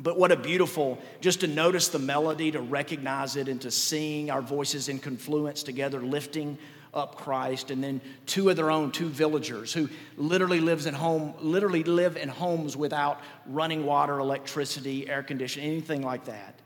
But what a beautiful, just to notice the melody, to recognize it, and to sing our voices in confluence together, lifting up Christ. And then two of their own, two villagers who literally lives in home, literally live in homes without running water, electricity, air conditioning, anything like that.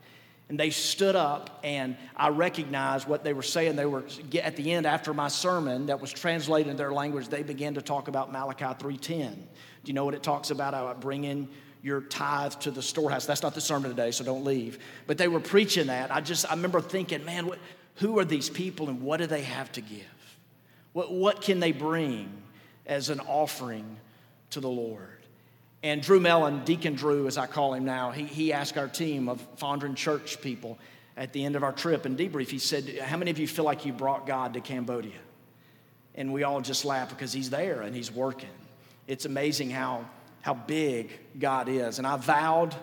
And they stood up, and I recognized what they were saying. They were at the end after my sermon that was translated in their language. They began to talk about Malachi 3:10. Do you know what it talks about? About bringing your tithe to the storehouse. That's not the sermon today, so don't leave. But they were preaching that. I just, I remember thinking, man, what, who are these people and what do they have to give? What, what can they bring as an offering to the Lord? And Drew Mellon, Deacon Drew, as I call him now, he, he asked our team of Fondren Church people at the end of our trip and debrief, he said, How many of you feel like you brought God to Cambodia? And we all just laughed because he's there and he's working. It's amazing how how big God is. And I vowed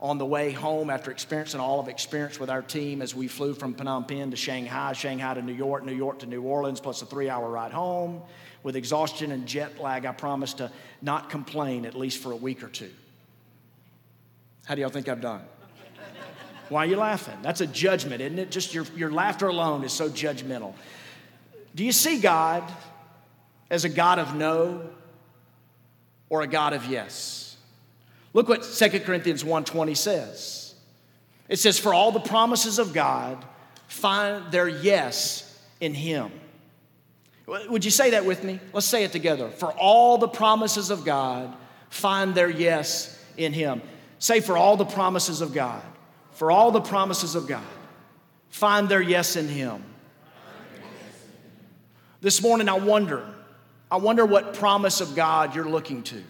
on the way home after experiencing all of experience with our team as we flew from Phnom Penh to Shanghai, Shanghai to New York, New York to New Orleans, plus a three hour ride home. With exhaustion and jet lag, I promised to not complain at least for a week or two. How do y'all think I've done? Why are you laughing? That's a judgment, isn't it? Just your, your laughter alone is so judgmental. Do you see God as a God of no or a God of yes. Look what 2 Corinthians 1:20 says. It says for all the promises of God find their yes in him. Would you say that with me? Let's say it together. For all the promises of God find their yes in him. Say for all the promises of God. For all the promises of God find their yes in him. This morning I wonder I wonder what promise of God you're looking to.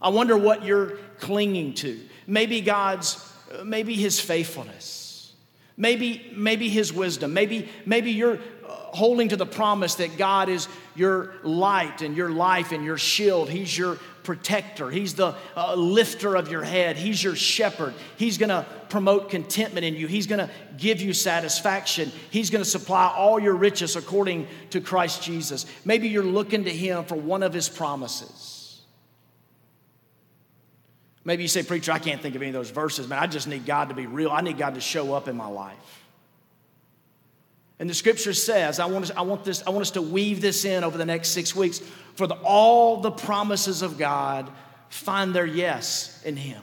I wonder what you're clinging to. Maybe God's, maybe His faithfulness. Maybe, maybe His wisdom. Maybe, maybe you're uh, holding to the promise that God is your light and your life and your shield. He's your protector. He's the uh, lifter of your head. He's your shepherd. He's going to promote contentment in you. He's going to give you satisfaction. He's going to supply all your riches according to Christ Jesus. Maybe you're looking to Him for one of His promises. Maybe you say, Preacher, I can't think of any of those verses, man. I just need God to be real. I need God to show up in my life. And the scripture says, I want, us, I, want this, I want us to weave this in over the next six weeks. For the, all the promises of God find their yes in Him.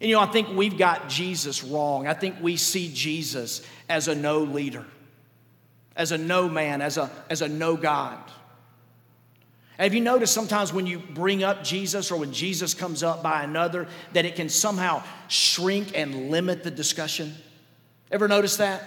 And you know, I think we've got Jesus wrong. I think we see Jesus as a no leader, as a no man, as a, as a no God. Have you noticed sometimes when you bring up Jesus or when Jesus comes up by another, that it can somehow shrink and limit the discussion? Ever notice that?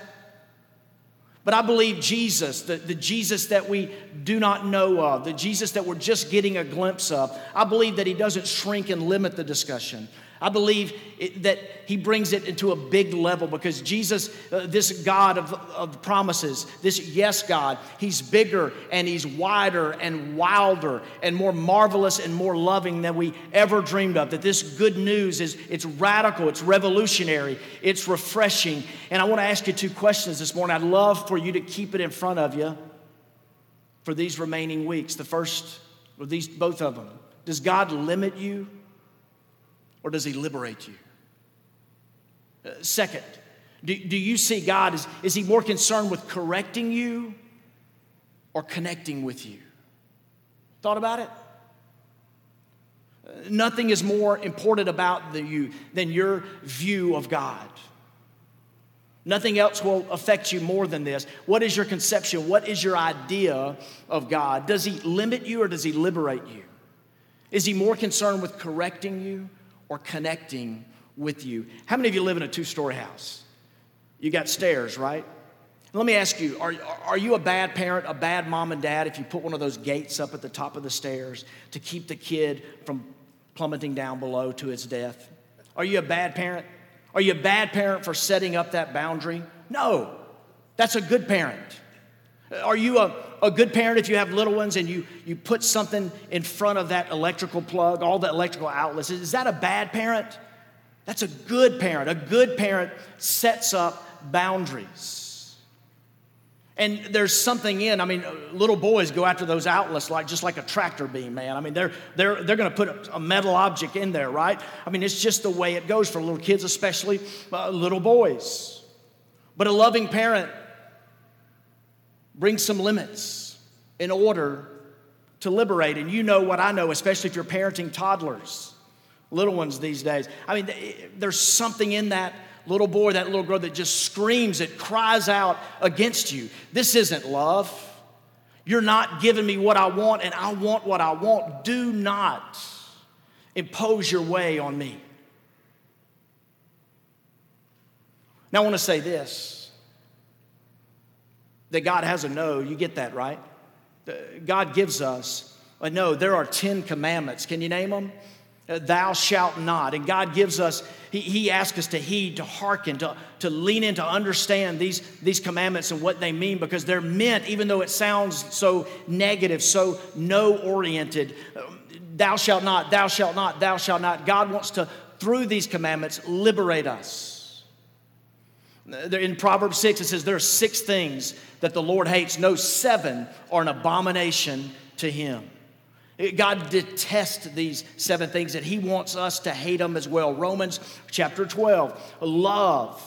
But I believe Jesus, the, the Jesus that we do not know of, the Jesus that we're just getting a glimpse of, I believe that he doesn't shrink and limit the discussion. I believe it, that he brings it into a big level because Jesus, uh, this God of, of promises, this yes God, he's bigger and he's wider and wilder and more marvelous and more loving than we ever dreamed of. That this good news is it's radical, it's revolutionary, it's refreshing. And I want to ask you two questions this morning. I'd love for you to keep it in front of you for these remaining weeks. The first, or these both of them. Does God limit you? Or does he liberate you? Uh, second, do, do you see God, is, is he more concerned with correcting you or connecting with you? Thought about it? Uh, nothing is more important about the, you than your view of God. Nothing else will affect you more than this. What is your conception? What is your idea of God? Does He limit you or does He liberate you? Is He more concerned with correcting you or connecting with you. How many of you live in a two story house? You got stairs, right? Let me ask you are, are you a bad parent, a bad mom and dad if you put one of those gates up at the top of the stairs to keep the kid from plummeting down below to his death? Are you a bad parent? Are you a bad parent for setting up that boundary? No, that's a good parent. Are you a, a good parent if you have little ones and you, you put something in front of that electrical plug, all the electrical outlets? Is that a bad parent? That's a good parent. A good parent sets up boundaries. And there's something in, I mean, little boys go after those outlets like just like a tractor beam, man. I mean, they're, they're, they're going to put a metal object in there, right? I mean, it's just the way it goes for little kids, especially uh, little boys. But a loving parent brings some limits in order to liberate. And you know what I know, especially if you're parenting toddlers, little ones these days. I mean, there's something in that little boy, that little girl that just screams, it cries out against you. This isn't love. You're not giving me what I want, and I want what I want. Do not impose your way on me. Now, I want to say this that God has a no. You get that, right? God gives us a no. There are 10 commandments. Can you name them? Uh, thou shalt not. And God gives us, He, he asks us to heed, to hearken, to, to lean in, to understand these, these commandments and what they mean because they're meant, even though it sounds so negative, so no oriented. Um, thou shalt not, thou shalt not, thou shalt not. God wants to, through these commandments, liberate us. In Proverbs 6, it says there are six things that the Lord hates. No, seven are an abomination to Him. God detests these seven things and He wants us to hate them as well. Romans chapter 12 love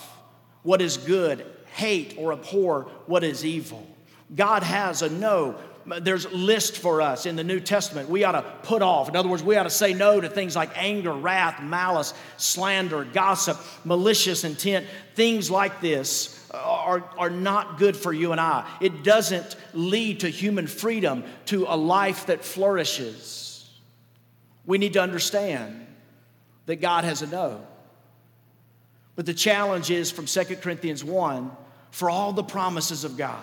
what is good, hate or abhor what is evil. God has a no. There's list for us in the New Testament. We ought to put off. In other words, we ought to say no to things like anger, wrath, malice, slander, gossip, malicious intent, things like this are, are not good for you and I. It doesn't lead to human freedom, to a life that flourishes. We need to understand that God has a no. But the challenge is from 2 Corinthians 1 for all the promises of God,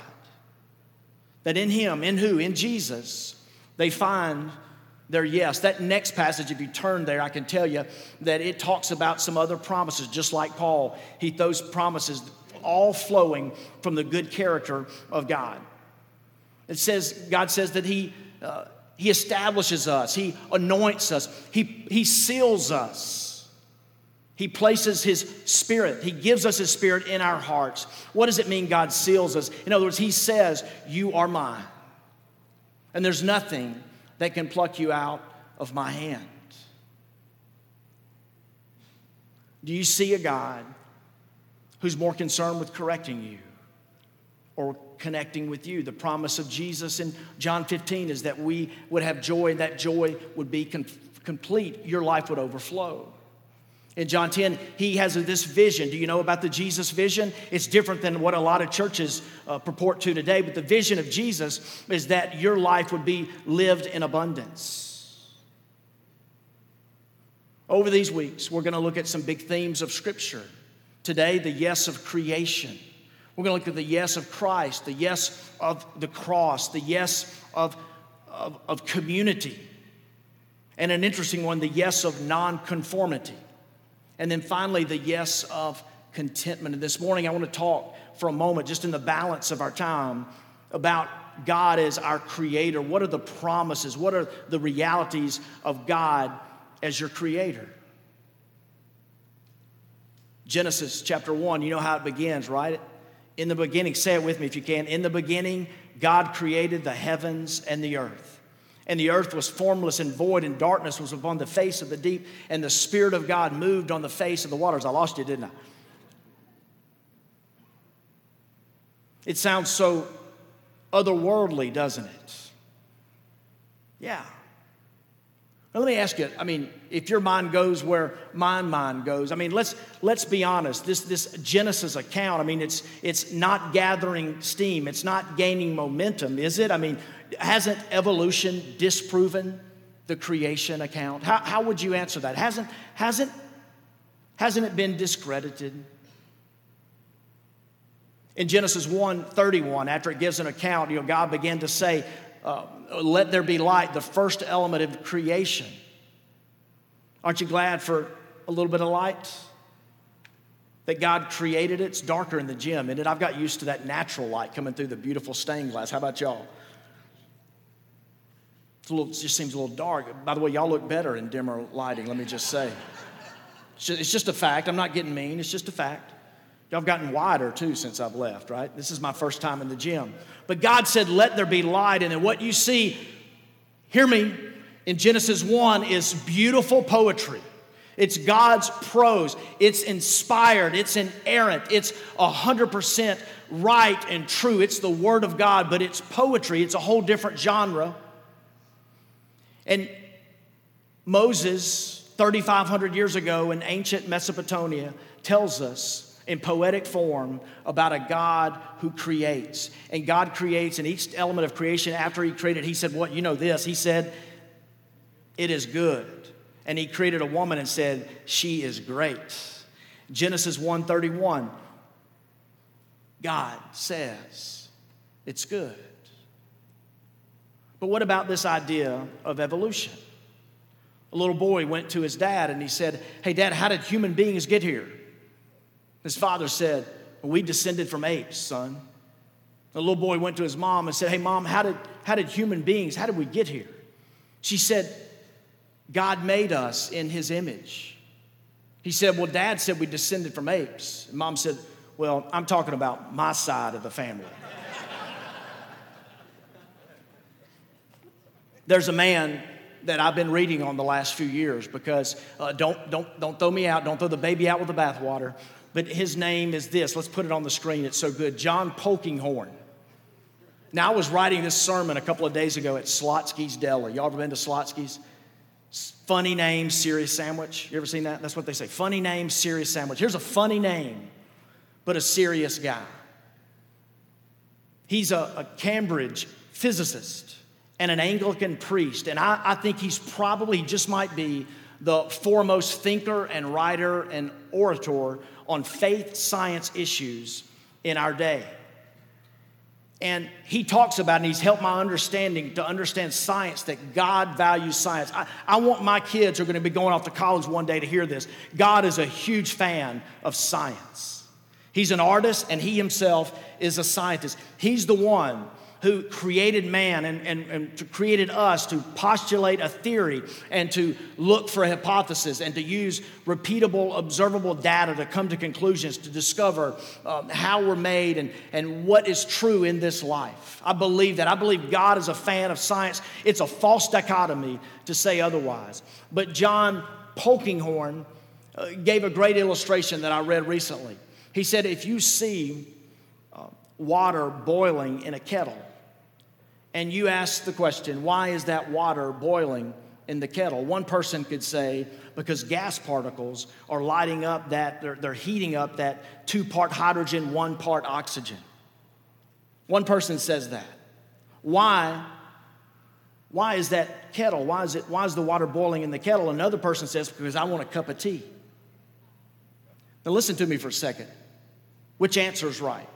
that in Him, in who? In Jesus, they find their yes. That next passage, if you turn there, I can tell you that it talks about some other promises, just like Paul. He those promises all flowing from the good character of God. It says, God says that He, uh, he establishes us, He anoints us, he, he seals us. He places His Spirit. He gives us His Spirit in our hearts. What does it mean God seals us? In other words, He says, You are mine. And there's nothing that can pluck you out of my hand. Do you see a God who's more concerned with correcting you or connecting with you. The promise of Jesus in John 15 is that we would have joy, and that joy would be com- complete. Your life would overflow. In John 10, he has this vision. Do you know about the Jesus vision? It's different than what a lot of churches uh, purport to today, but the vision of Jesus is that your life would be lived in abundance. Over these weeks, we're going to look at some big themes of Scripture. Today, the yes of creation. We're going to look at the yes of Christ, the yes of the cross, the yes of, of, of community, and an interesting one, the yes of nonconformity. And then finally, the yes of contentment. And this morning, I want to talk for a moment, just in the balance of our time, about God as our creator. What are the promises? What are the realities of God as your creator? Genesis chapter 1, you know how it begins, right? In the beginning, say it with me if you can. In the beginning, God created the heavens and the earth. And the earth was formless and void, and darkness was upon the face of the deep, and the Spirit of God moved on the face of the waters. I lost you, didn't I? It sounds so otherworldly, doesn't it? Yeah. Now, let me ask you, I mean, if your mind goes where my mind goes, I mean, let's, let's be honest. This, this Genesis account, I mean, it's, it's not gathering steam, it's not gaining momentum, is it? I mean, hasn't evolution disproven the creation account? How, how would you answer that? Hasn't, hasn't, hasn't it been discredited? In Genesis 1 31, after it gives an account, you know, God began to say, uh, let there be light, the first element of creation. Aren't you glad for a little bit of light? That God created it. It's darker in the gym, and I've got used to that natural light coming through the beautiful stained glass. How about y'all? Little, it just seems a little dark. By the way, y'all look better in dimmer lighting, let me just say. It's just a fact. I'm not getting mean, it's just a fact. Y'all have gotten wider too since I've left, right? This is my first time in the gym. But God said, Let there be light. And then what you see, hear me, in Genesis 1 is beautiful poetry. It's God's prose. It's inspired. It's inerrant. It's 100% right and true. It's the Word of God, but it's poetry. It's a whole different genre. And Moses, 3,500 years ago in ancient Mesopotamia, tells us in poetic form about a God who creates. And God creates, and each element of creation, after He created, He said, What? You know this. He said, It is good. And He created a woman and said, She is great. Genesis 1:31. God says, It's good. But what about this idea of evolution? A little boy went to his dad and he said, Hey, dad, how did human beings get here? His father said, We descended from apes, son. The little boy went to his mom and said, Hey, mom, how did, how did human beings, how did we get here? She said, God made us in his image. He said, Well, dad said we descended from apes. And mom said, Well, I'm talking about my side of the family. There's a man that I've been reading on the last few years because uh, don't, don't, don't throw me out, don't throw the baby out with the bathwater but his name is this. Let's put it on the screen. It's so good. John Polkinghorne. Now, I was writing this sermon a couple of days ago at Schlotzsky's Deli. Y'all ever been to Schlotzsky's? Funny name, serious sandwich. You ever seen that? That's what they say. Funny name, serious sandwich. Here's a funny name, but a serious guy. He's a, a Cambridge physicist and an Anglican priest. And I, I think he's probably, just might be, the foremost thinker and writer and orator on faith science issues in our day. And he talks about, and he's helped my understanding to understand science, that God values science. I, I want my kids who are going to be going off to college one day to hear this. God is a huge fan of science. He's an artist, and he himself is a scientist. He's the one who created man and, and, and created us to postulate a theory and to look for a hypothesis and to use repeatable, observable data to come to conclusions to discover um, how we're made and, and what is true in this life. I believe that. I believe God is a fan of science. It's a false dichotomy to say otherwise. But John Polkinghorne uh, gave a great illustration that I read recently. He said, if you see uh, water boiling in a kettle, and you ask the question, why is that water boiling in the kettle? One person could say, because gas particles are lighting up that, they're, they're heating up that two part hydrogen, one part oxygen. One person says that. Why? Why is that kettle? Why is, it, why is the water boiling in the kettle? Another person says, because I want a cup of tea. Now, listen to me for a second. Which answer is right?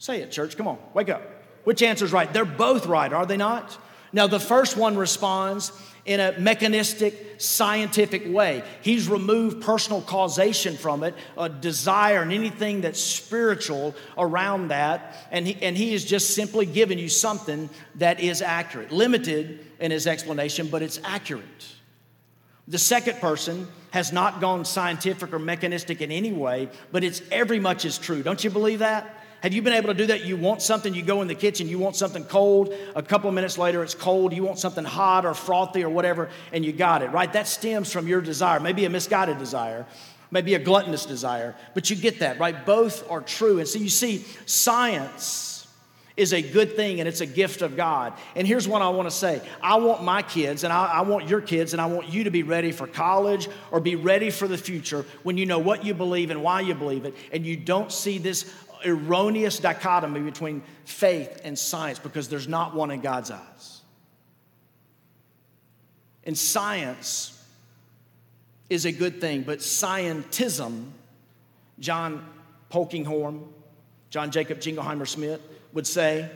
Say it, church. Come on, wake up. Which answer is right? They're both right, are they not? Now, the first one responds in a mechanistic, scientific way. He's removed personal causation from it, a desire, and anything that's spiritual around that. And he, and he is just simply giving you something that is accurate, limited in his explanation, but it's accurate. The second person has not gone scientific or mechanistic in any way, but it's every much as true. Don't you believe that? Have you been able to do that? You want something, you go in the kitchen, you want something cold. A couple of minutes later, it's cold. You want something hot or frothy or whatever, and you got it, right? That stems from your desire, maybe a misguided desire, maybe a gluttonous desire, but you get that, right? Both are true. And so you see, science is a good thing and it's a gift of God. And here's what I want to say I want my kids and I, I, want your kids and I want you to be ready for college or be ready for the future when you know what you believe and why you believe it and you don't see this erroneous dichotomy between faith and science because there's not one in God's eyes. And science is a good thing, but scientism, John Polkinghorne, John Jacob Jingleheimer Smith would say,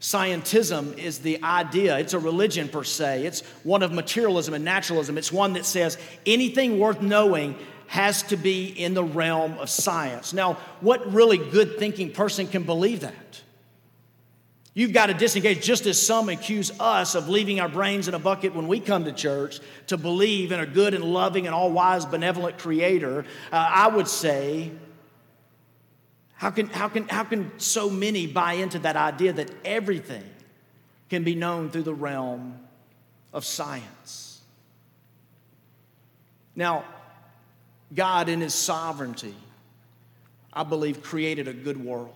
Scientism is the idea, it's a religion per se. It's one of materialism and naturalism. It's one that says anything worth knowing has to be in the realm of science. Now, what really good thinking person can believe that? You've got to disengage, just as some accuse us of leaving our brains in a bucket when we come to church to believe in a good and loving and all wise, benevolent creator. Uh, I would say, how can, how, can, how can so many buy into that idea that everything can be known through the realm of science? Now, God, in His sovereignty, I believe, created a good world.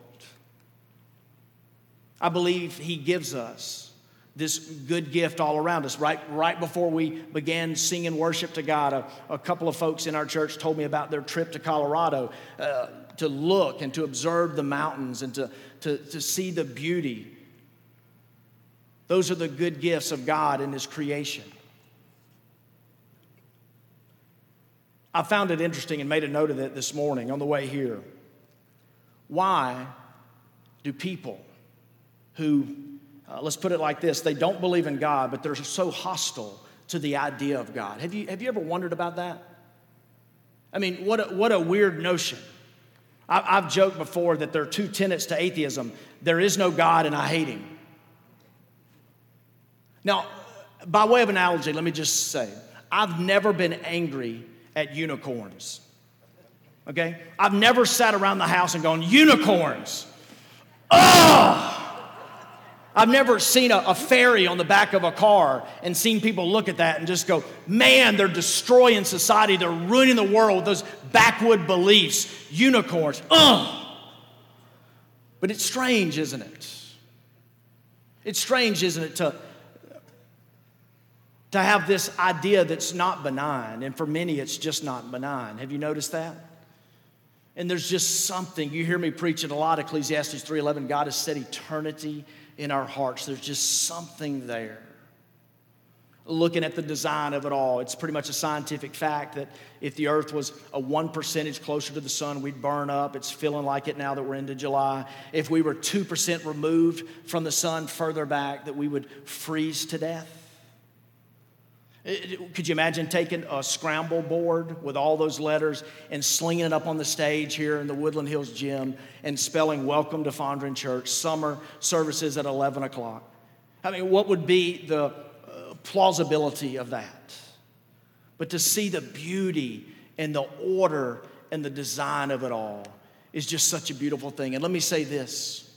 I believe He gives us this good gift all around us. Right, right before we began singing worship to God, a, a couple of folks in our church told me about their trip to Colorado uh, to look and to observe the mountains and to, to, to see the beauty. Those are the good gifts of God in His creation. I found it interesting and made a note of it this morning on the way here. Why do people who, uh, let's put it like this, they don't believe in God, but they're so hostile to the idea of God. Have you, have you ever wondered about that? I mean, what a, what a weird notion. I, I've joked before that there are two tenets to atheism there is no God, and I hate him. Now, by way of analogy, let me just say I've never been angry at unicorns. Okay? I've never sat around the house and gone, unicorns. Ugh! I've never seen a, a, fairy on the back of a car and seen people look at that and just go, man, they're destroying society. They're ruining the world. Those backwood beliefs, unicorns. Ugh. But it's strange, isn't it? It's strange, isn't it, to, to have this idea that's not benign. And for many, it's just not benign. Have you noticed that? And there's just something. You hear me preaching a lot, Ecclesiastes 3.11, God has set eternity in our hearts. There's just something there. Looking at the design of it all, it's pretty much a scientific fact that if the earth was a one percentage closer to the sun, we'd burn up. It's feeling like it now that we're into July. If we were 2% removed from the sun further back, that we would freeze to death. Could you imagine taking a Scrabble board with all those letters and slinging it up on the stage here in the Woodland Hills Gym and spelling Welcome to Fondren Church, summer services at 11 o'clock? I mean, what would be the uh, plausibility of that? But to see the beauty and the order and the design of it all is just such a beautiful thing. And let me say this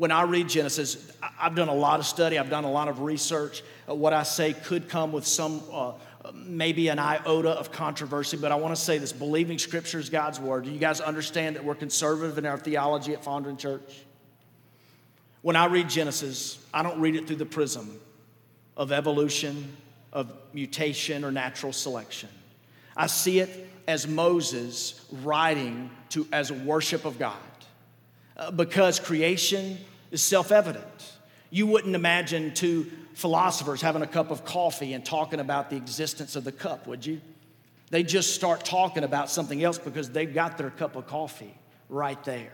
when I read Genesis, I've done a lot of study, I've done a lot of research. Uh, what I say could come with some, uh, maybe an iota of controversy, but I want to say this believing Scripture is God's Word. Do you guys understand that we're conservative in our theology at Fondren Church? When I read Genesis, I don't read it through the prism of evolution, of mutation, or natural selection. I see it as Moses writing to, as a worship of God. Uh, because creation is self evident. You wouldn't imagine two philosophers having a cup of coffee and talking about the existence of the cup, would you? They just start talking about something else because they've got their cup of coffee right there.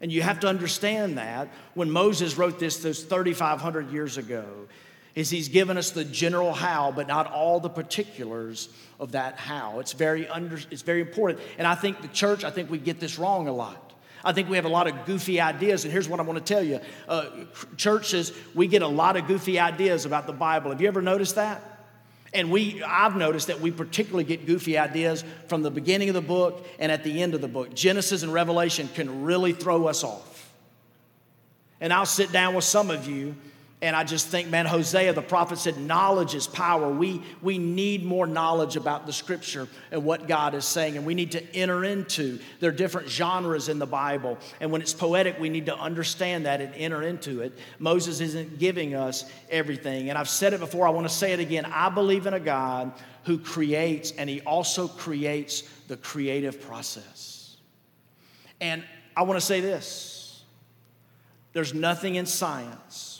And you have to understand that when Moses wrote this those 3,500 years ago, is he's given us the general how, but not all the particulars of that how. It's very, under, it's very important. And I think the church, I think we get this wrong a lot. I think we have a lot of goofy ideas, and here's what I want to tell you uh, churches, we get a lot of goofy ideas about the Bible. Have you ever noticed that? And we, I've noticed that we particularly get goofy ideas from the beginning of the book and at the end of the book. Genesis and Revelation can really throw us off. And I'll sit down with some of you and I just think, man, Hosea, the prophet said, knowledge is power. We, we need more knowledge about the scripture and what God is saying, and we need to enter into. There are different genres in the Bible, and when it's poetic, we need to understand that and enter into it. Moses isn't giving us everything. And I've said it before, I want to say it again. I believe in a God who creates, and he also creates the creative process. And I want to say this there's nothing in science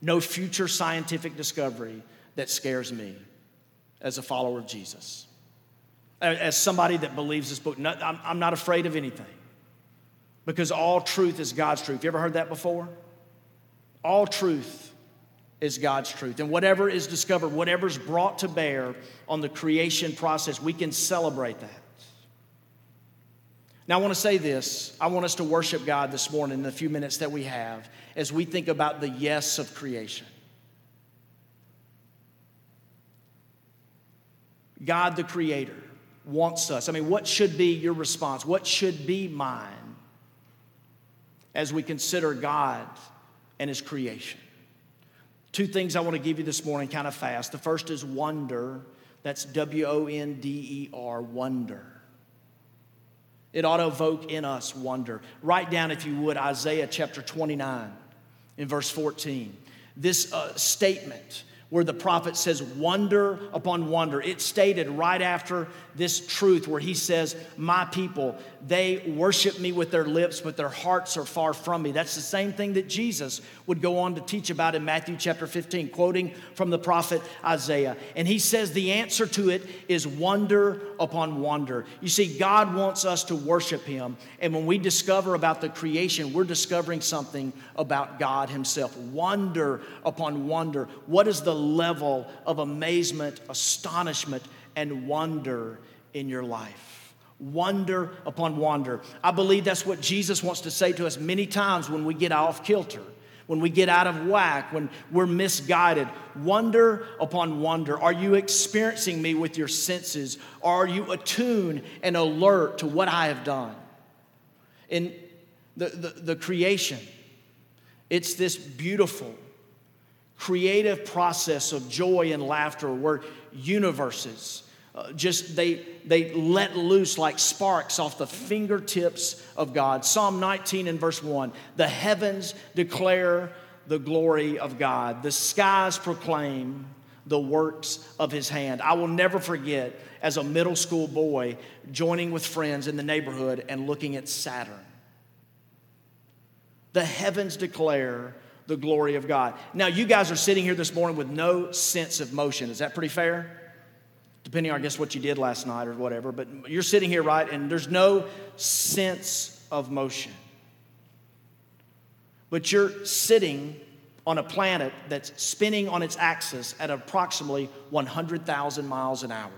no future scientific discovery that scares me as a follower of Jesus. As somebody that believes this book, I'm not afraid of anything because all truth is God's truth. You ever heard that before? All truth is God's truth. And whatever is discovered, whatever's brought to bear on the creation process, we can celebrate that. Now, I want to say this. I want us to worship God this morning in the few minutes that we have as we think about the yes of creation. God, the Creator, wants us. I mean, what should be your response? What should be mine as we consider God and His creation? Two things I want to give you this morning, kind of fast. The first is wonder. That's W O N D E R, wonder. It ought to evoke in us wonder. Write down, if you would, Isaiah chapter 29 in verse 14. This uh, statement where the prophet says wonder upon wonder. It's stated right after this truth where he says, My people, they worship me with their lips, but their hearts are far from me. That's the same thing that Jesus would go on to teach about in Matthew chapter 15, quoting from the prophet Isaiah. And he says the answer to it is wonder upon wonder. You see, God wants us to worship him. And when we discover about the creation, we're discovering something about God himself. Wonder upon wonder. What is the level of amazement, astonishment, and wonder in your life. Wonder upon wonder. I believe that's what Jesus wants to say to us many times when we get off kilter, when we get out of whack, when we're misguided. Wonder upon wonder. Are you experiencing me with your senses? Are you attuned and alert to what I have done? In the, the, the creation, it's this beautiful, creative process of joy and laughter where universes uh, just they they let loose like sparks off the fingertips of God. Psalm 19 and verse 1 The heavens declare the glory of God, the skies proclaim the works of his hand. I will never forget as a middle school boy joining with friends in the neighborhood and looking at Saturn. The heavens declare the glory of God. Now, you guys are sitting here this morning with no sense of motion. Is that pretty fair? depending on, I guess, what you did last night or whatever. But you're sitting here, right, and there's no sense of motion. But you're sitting on a planet that's spinning on its axis at approximately 100,000 miles an hour.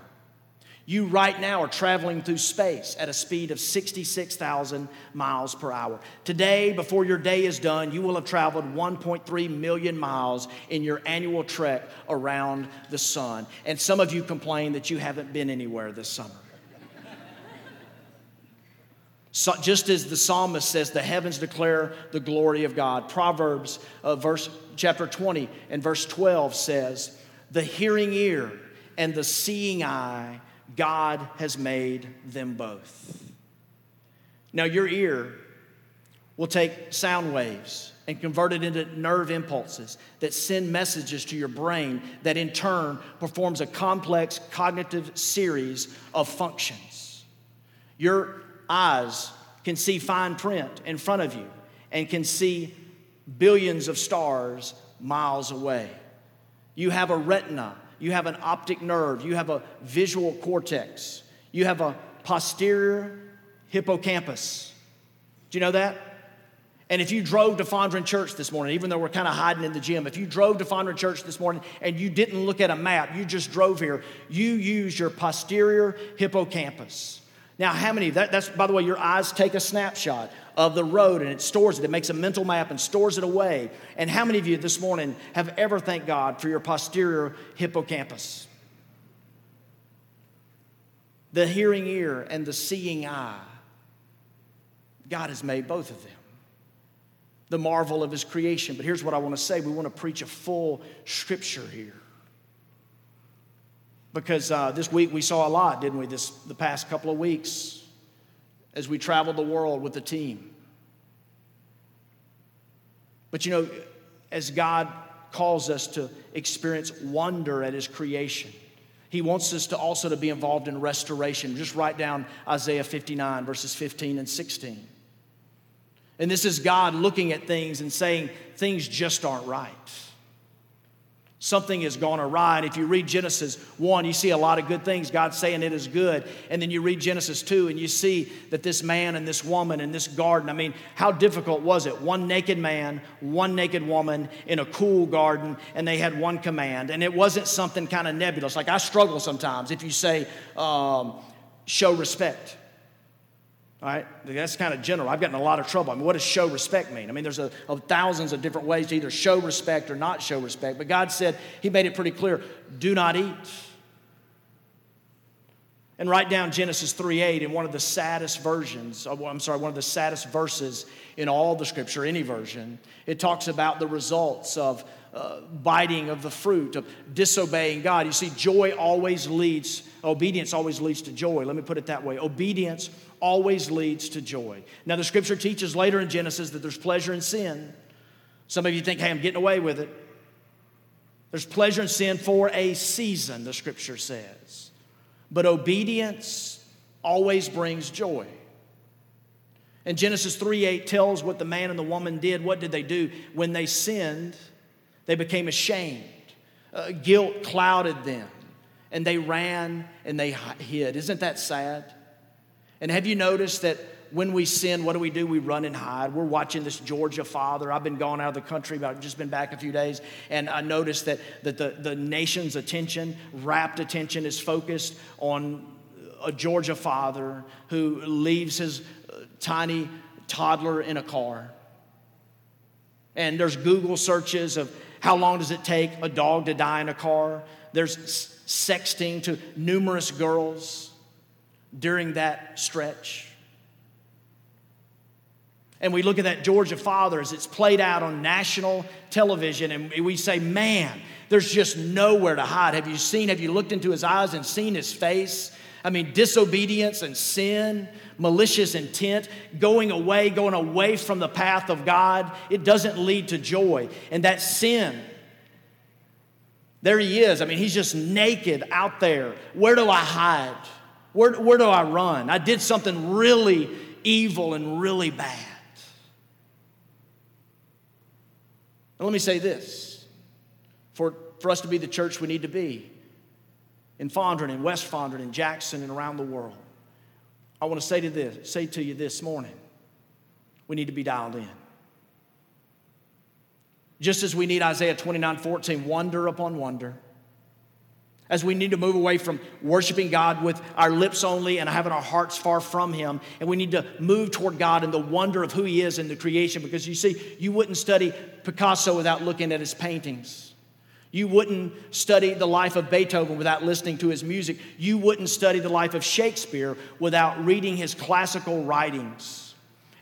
You right now are traveling through space at a speed of 66,000 miles per hour. Today, before your day is done, you will have traveled 1.3 million miles in your annual trek around the sun. And some of you complain that you haven't been anywhere this summer. So, just as the psalmist says, the heavens declare the glory of God. Proverbs, uh, verse chapter 20 and verse 12 says, "The hearing ear and the seeing eye God has made them both. Now, your ear will take sound waves and convert it into nerve impulses that send messages to your brain that in turn performs a complex cognitive series of functions. Your eyes can see fine print in front of you and can see billions of stars miles away. You have a retina you have an optic nerve, you have a visual cortex, you have a posterior hippocampus. Do you know that? And if you drove to Fondren Church this morning, even though we're kind of hiding in the gym, if you drove to Fondren Church this morning and you didn't look at a map, you just drove here, you use your posterior hippocampus. Now, how many, that, that's, by the way, your eyes take a snapshot of the road and it stores it. It makes a mental map and stores it away. And how many of you this morning have ever thanked God for your posterior hippocampus? The hearing ear and the seeing eye. God has made both of them. The marvel of his creation. But here's what I want to say we want to preach a full scripture here. Because uh, this week we saw a lot, didn't we, this, the past couple of weeks? as we traveled the world with the team. But you know, as God calls us to experience wonder at his creation, he wants us to also to be involved in restoration. Just write down Isaiah 59 verses 15 and 16. And this is God looking at things and saying things just aren't right something has gone awry. And if you read Genesis 1, you see a lot of good things. God saying it is good. And then you read Genesis 2 and you see that this man and this woman in this garden, I mean, how difficult was it? One naked man, one naked woman in a cool garden, and they had one command. And it wasn't something kind of nebulous. Like I struggle sometimes if you say, um, show respect. All right, that's kind of general. I've gotten a lot of trouble. I mean, what does show respect mean? I mean, there's a, a, thousands of different ways to either show respect or not show respect. But God said, He made it pretty clear do not eat. And write down Genesis 3 8 in one of the saddest versions, uh, I'm sorry, one of the saddest verses in all the scripture, any version. It talks about the results of uh, biting of the fruit, of disobeying God. You see, joy always leads, obedience always leads to joy. Let me put it that way. Obedience always leads to joy. Now, the scripture teaches later in Genesis that there's pleasure in sin. Some of you think, hey, I'm getting away with it. There's pleasure in sin for a season, the scripture says. But obedience always brings joy. And Genesis 3 8 tells what the man and the woman did. What did they do? When they sinned, they became ashamed. Uh, guilt clouded them, and they ran and they hid. Isn't that sad? And have you noticed that when we sin, what do we do? We run and hide. We're watching this Georgia father. I've been gone out of the country, but I've just been back a few days, and I noticed that, that the, the nation's attention, rapt attention, is focused on a Georgia father who leaves his uh, tiny toddler in a car. And there's Google searches of how long does it take a dog to die in a car? There's sexting to numerous girls during that stretch. And we look at that Georgia father as it's played out on national television, and we say, man, there's just nowhere to hide. Have you seen, have you looked into his eyes and seen his face? I mean, disobedience and sin, malicious intent, going away, going away from the path of God, it doesn't lead to joy. And that sin, there he is. I mean, he's just naked out there. Where do I hide? Where, where do I run? I did something really evil and really bad. And let me say this for, for us to be the church we need to be, in Fondren, in West Fondren, in Jackson, and around the world. I want to say to this, say to you this morning, we need to be dialed in. Just as we need Isaiah 29 14, wonder upon wonder. As we need to move away from worshiping God with our lips only and having our hearts far from Him. And we need to move toward God and the wonder of who He is in the creation. Because you see, you wouldn't study Picasso without looking at his paintings. You wouldn't study the life of Beethoven without listening to his music. You wouldn't study the life of Shakespeare without reading his classical writings.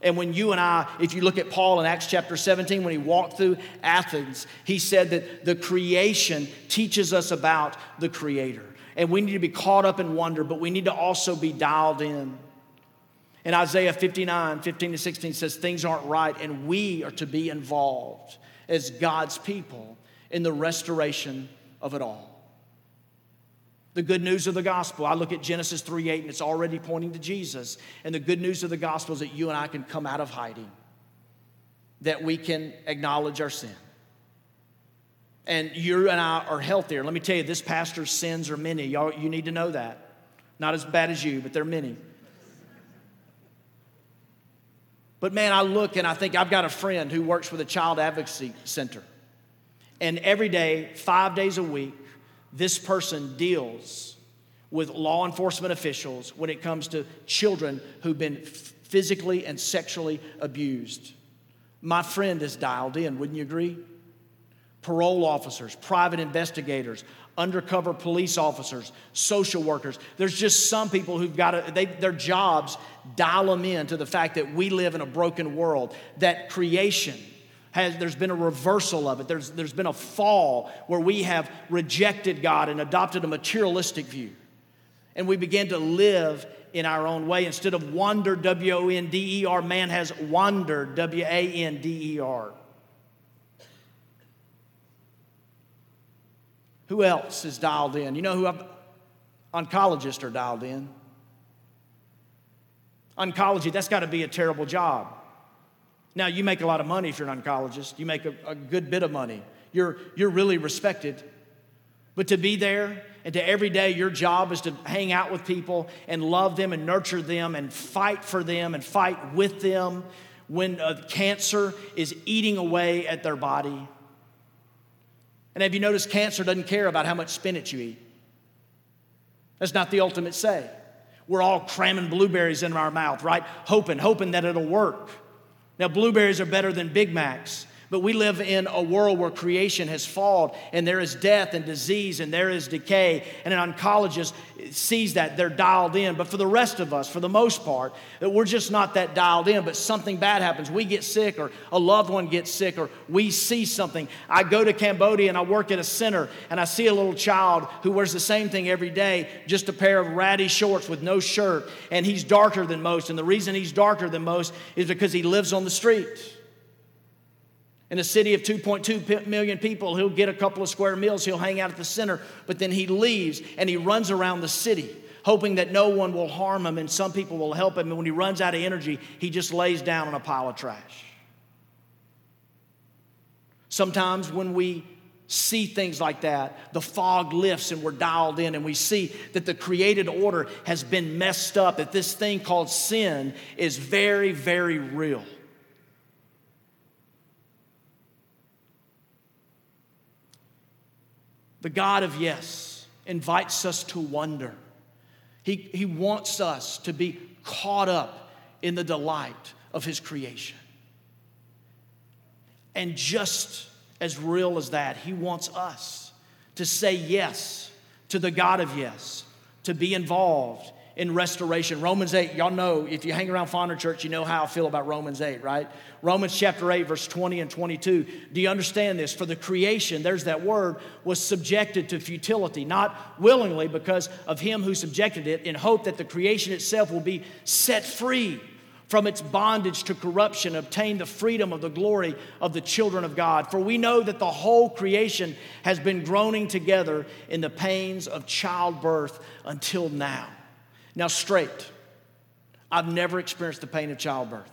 And when you and I, if you look at Paul in Acts chapter 17, when he walked through Athens, he said that the creation teaches us about the Creator. And we need to be caught up in wonder, but we need to also be dialed in. And Isaiah 59, 15 to 16 says, Things aren't right, and we are to be involved as God's people in the restoration of it all. The good news of the gospel, I look at Genesis 3 8 and it's already pointing to Jesus. And the good news of the gospel is that you and I can come out of hiding, that we can acknowledge our sin. And you and I are healthier. Let me tell you, this pastor's sins are many. Y'all, you need to know that. Not as bad as you, but they're many. But man, I look and I think I've got a friend who works with a child advocacy center. And every day, five days a week, this person deals with law enforcement officials when it comes to children who've been physically and sexually abused. My friend is dialed in, wouldn't you agree? Parole officers, private investigators, undercover police officers, social workers. There's just some people who've got to, they, their jobs dial them in to the fact that we live in a broken world, that creation has, there's been a reversal of it. There's, there's been a fall where we have rejected God and adopted a materialistic view. And we begin to live in our own way. Instead of wonder, W O N D E R, man has wandered, W A N D E R. Who else is dialed in? You know who I've, oncologists are dialed in. Oncology, that's got to be a terrible job. Now, you make a lot of money if you're an oncologist, you make a, a good bit of money. You're, you're really respected. But to be there and to every day, your job is to hang out with people and love them and nurture them and fight for them and fight with them when uh, cancer is eating away at their body. And have you noticed cancer doesn't care about how much spinach you eat? That's not the ultimate say. We're all cramming blueberries in our mouth, right? Hoping, hoping that it'll work. Now, blueberries are better than Big Macs. But we live in a world where creation has fallen and there is death and disease and there is decay. And an oncologist sees that, they're dialed in. But for the rest of us, for the most part, that we're just not that dialed in, but something bad happens. We get sick or a loved one gets sick or we see something. I go to Cambodia and I work at a center and I see a little child who wears the same thing every day, just a pair of ratty shorts with no shirt. And he's darker than most. And the reason he's darker than most is because he lives on the street. In a city of 2.2 million people, he'll get a couple of square meals, he'll hang out at the center, but then he leaves and he runs around the city, hoping that no one will harm him and some people will help him. And when he runs out of energy, he just lays down on a pile of trash. Sometimes when we see things like that, the fog lifts and we're dialed in, and we see that the created order has been messed up, that this thing called sin is very, very real. The God of yes invites us to wonder. He, he wants us to be caught up in the delight of His creation. And just as real as that, He wants us to say yes to the God of yes, to be involved in restoration. Romans 8, y'all know, if you hang around Fonder Church, you know how I feel about Romans 8, right? Romans chapter 8, verse 20 and 22. Do you understand this? For the creation, there's that word, was subjected to futility, not willingly because of him who subjected it, in hope that the creation itself will be set free from its bondage to corruption, obtain the freedom of the glory of the children of God. For we know that the whole creation has been groaning together in the pains of childbirth until now. Now, straight, I've never experienced the pain of childbirth.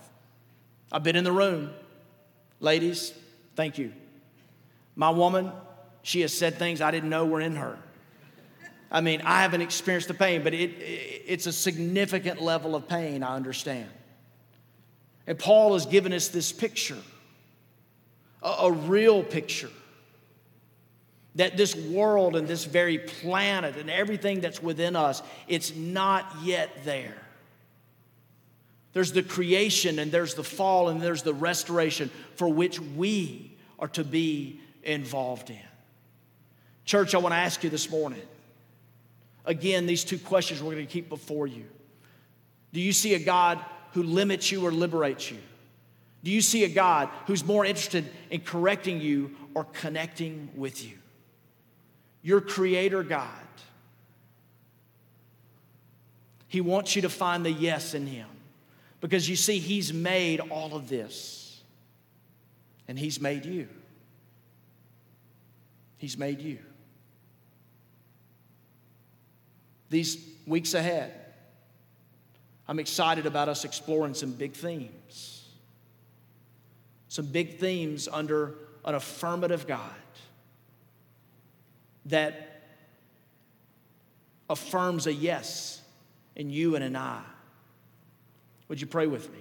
I've been in the room. Ladies, thank you. My woman, she has said things I didn't know were in her. I mean, I haven't experienced the pain, but it, it, it's a significant level of pain, I understand. And Paul has given us this picture, a, a real picture that this world and this very planet and everything that's within us, it's not yet there. There's the creation and there's the fall and there's the restoration for which we are to be involved in. Church, I want to ask you this morning again, these two questions we're going to keep before you. Do you see a God who limits you or liberates you? Do you see a God who's more interested in correcting you or connecting with you? Your creator God. He wants you to find the yes in Him because you see, He's made all of this and He's made you. He's made you. These weeks ahead, I'm excited about us exploring some big themes. Some big themes under an affirmative God that affirms a yes in you and in I. Would you pray with me?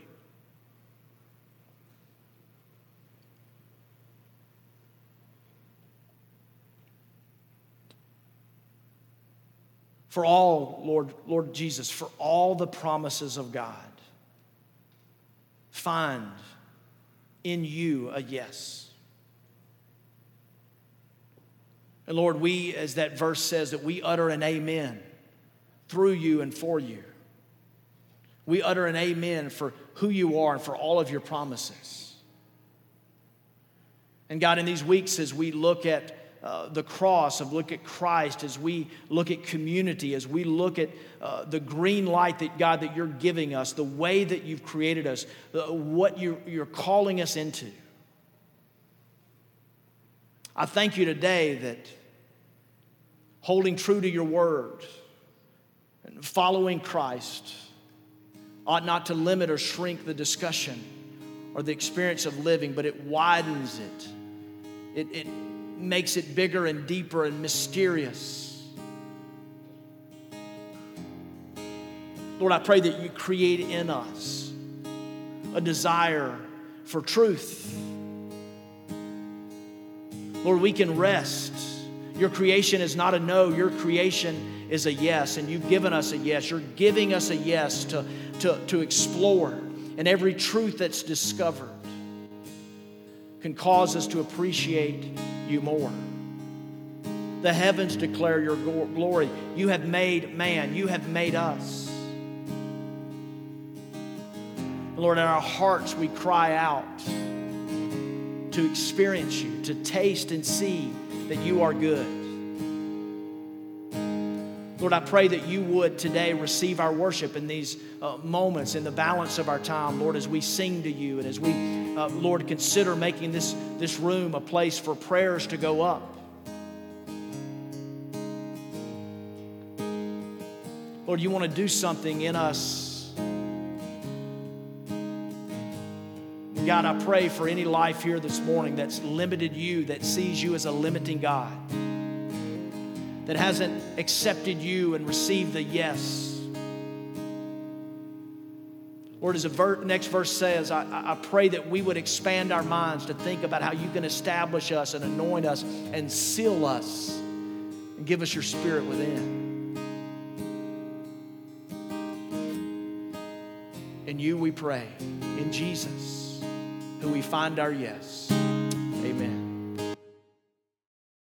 For all, Lord, Lord Jesus, for all the promises of God, find in you a yes. And Lord, we, as that verse says, that we utter an amen through you and for you. We utter an amen for who you are and for all of your promises. And God, in these weeks, as we look at uh, the cross, of look at Christ, as we look at community, as we look at uh, the green light that God that you're giving us, the way that you've created us, the, what you're, you're calling us into. I thank you today that holding true to your word and following Christ ought not to limit or shrink the discussion or the experience of living, but it widens it. It, it makes it bigger and deeper and mysterious. Lord, I pray that you create in us a desire for truth Lord, we can rest. Your creation is not a no, your creation is a yes, and you've given us a yes. You're giving us a yes to, to, to explore, and every truth that's discovered can cause us to appreciate you more. The heavens declare your glory. You have made man, you have made us. Lord, in our hearts we cry out to experience you, to taste and see that you are good. Lord, I pray that you would today receive our worship in these uh, moments, in the balance of our time, Lord, as we sing to you and as we, uh, Lord, consider making this, this room a place for prayers to go up. Lord, you want to do something in us God, I pray for any life here this morning that's limited you, that sees you as a limiting God, that hasn't accepted you and received the yes. Lord, as the next verse says, I, I pray that we would expand our minds to think about how you can establish us and anoint us and seal us and give us your spirit within. In you we pray, in Jesus who we find our yes.